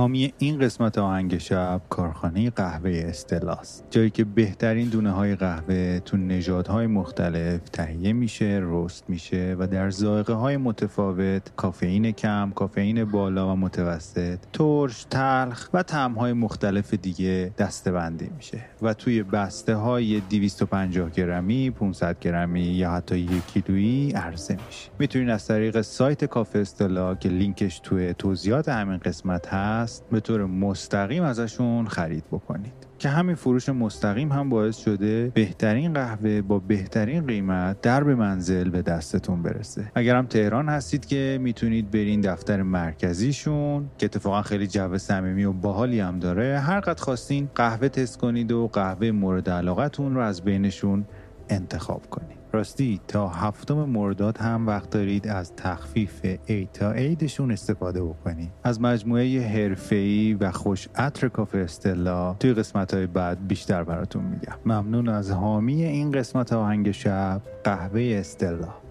حامی این قسمت آهنگ شب کارخانه قهوه استلاس. جایی که بهترین دونه های قهوه تو نژادهای مختلف تهیه میشه رست میشه و در ذائقه های متفاوت کافئین کم کافئین بالا و متوسط ترش تلخ و طعم های مختلف دیگه دستبندی میشه. و توی بسته های 250 گرمی 500 گرمی یا حتی یک کیلویی عرضه میشه. می‌تونین از طریق سایت کافه استلا که لینکش توی توضیحات همین قسمت هست به طور مستقیم ازشون خرید بکنید. که همین فروش مستقیم هم باعث شده بهترین قهوه با بهترین قیمت در به منزل به دستتون برسه. اگر هم تهران هستید که می‌تونید برین دفتر مرکزیشون که اتفاقا خیلی جو صمیمی و باحالی هم داره هر قد خواستین قهوه تست کنید و قهوه مورد علاقتون رو از بینشون انتخاب کنید. راستی تا هفتم مرداد هم وقت دارید از تخفیف ای تا عیدشون استفاده بکنید. از مجموعه حرفه‌ای و خوش عطر کافه استلا توی قسمت های بعد بیشتر براتون میگم. ممنون از حامی این قسمت آهنگ شب قهوه استلا.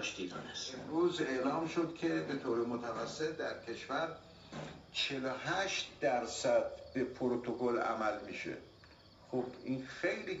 ولی بهداشتی دانست امروز اعلام شد که به طور متوسط در کشور 48 درصد به پروتکل عمل میشه. خب این خیلی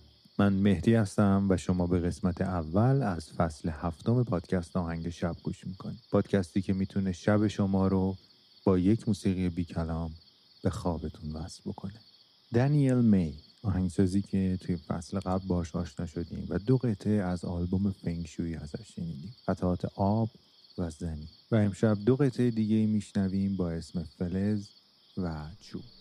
من مهدی هستم و شما به قسمت اول از فصل هفتم پادکست آهنگ شب گوش می‌کنید. پادکستی که می‌تونه شب شما رو با یک موسیقی بی کلام به خوابتون وصل بکنه. دانیل می آهنگسازی که توی فصل قبل باش آشنا شدیم و دو قطعه از آلبوم فنگشوی ازش شنیدیم. قطعات آب و زنی و امشب دو قطعه دیگه میشنویم با اسم فلز و چوب.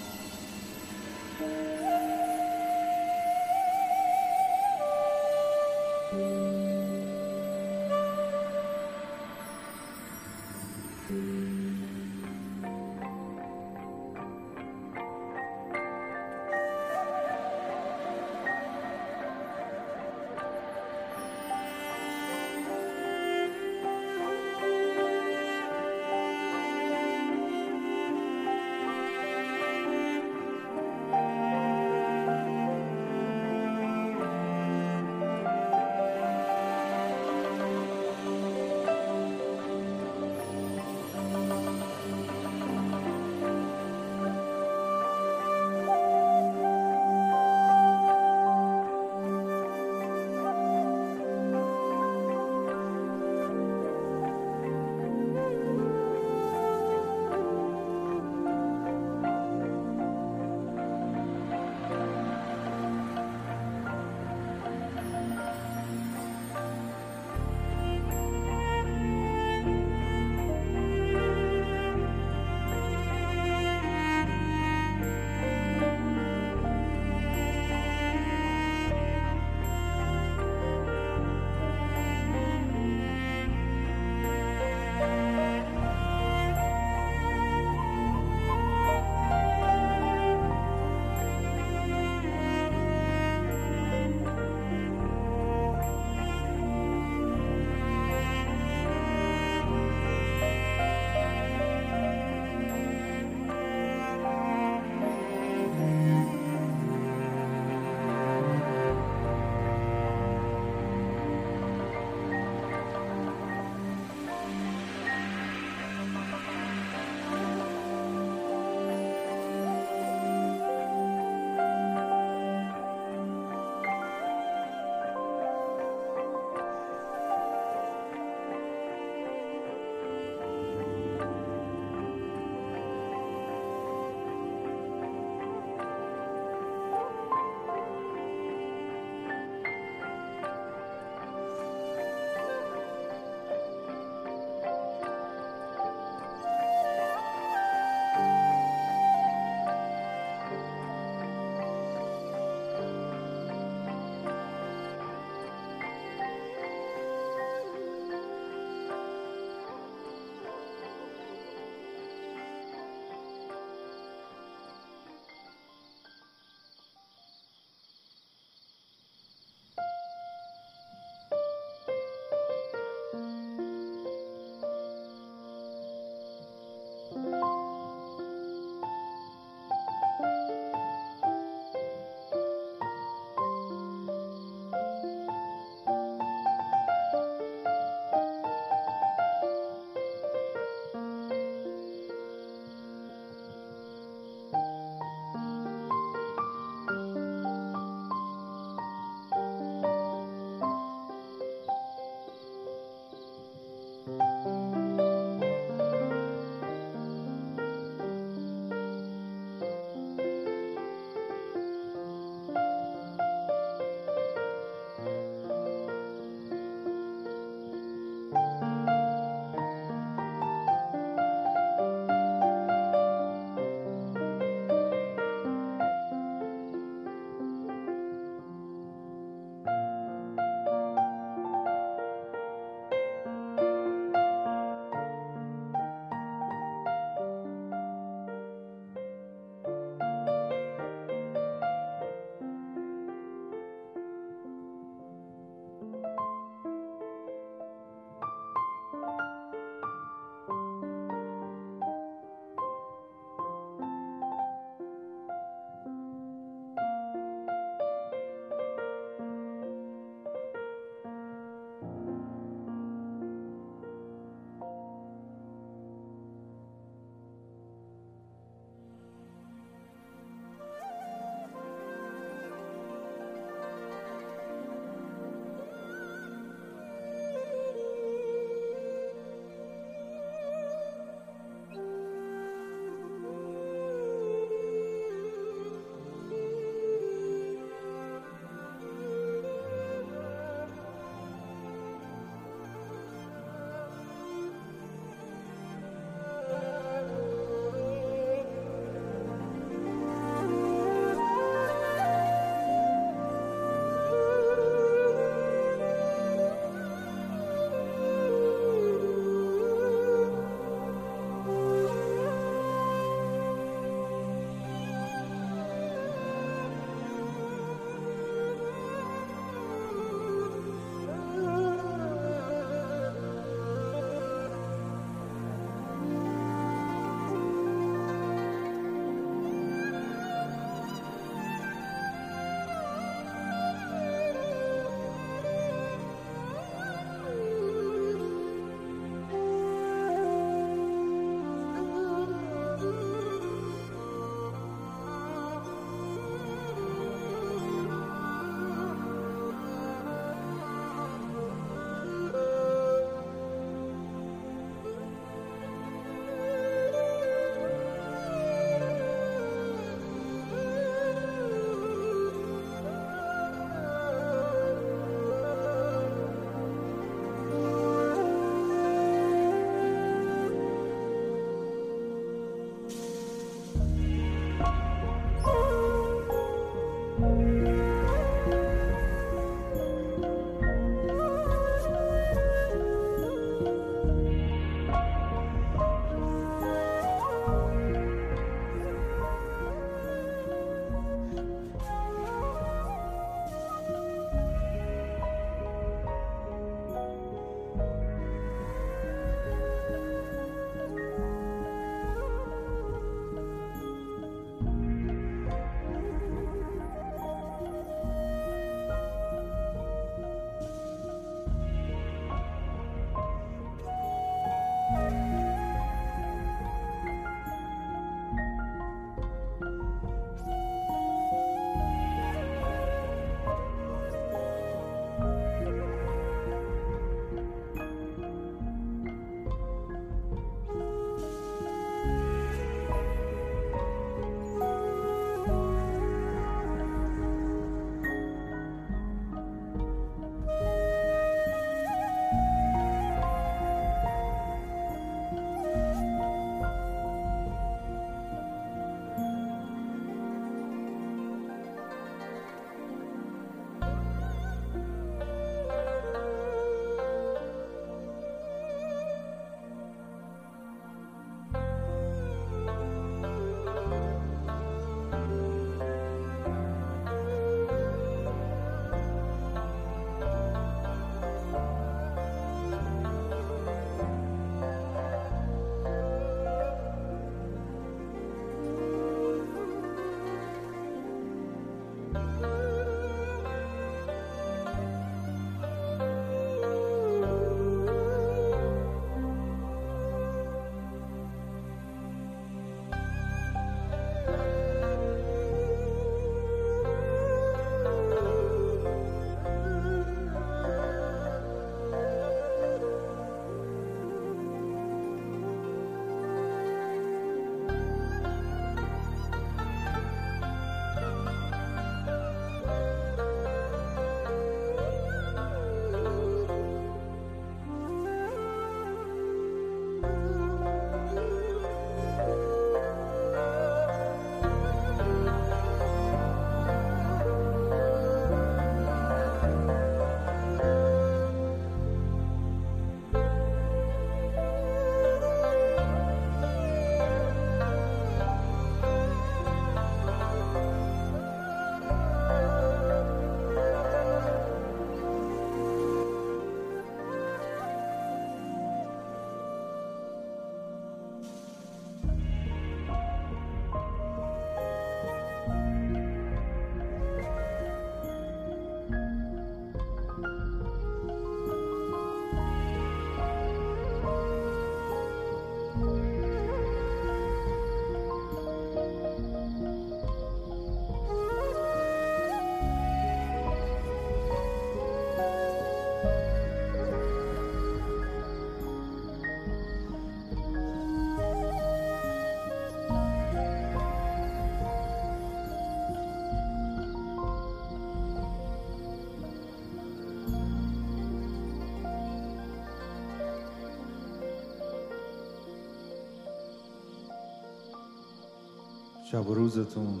شب و روزتون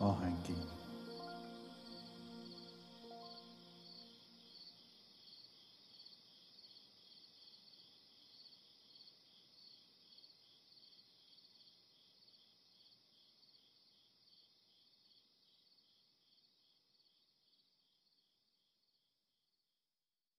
آهنگین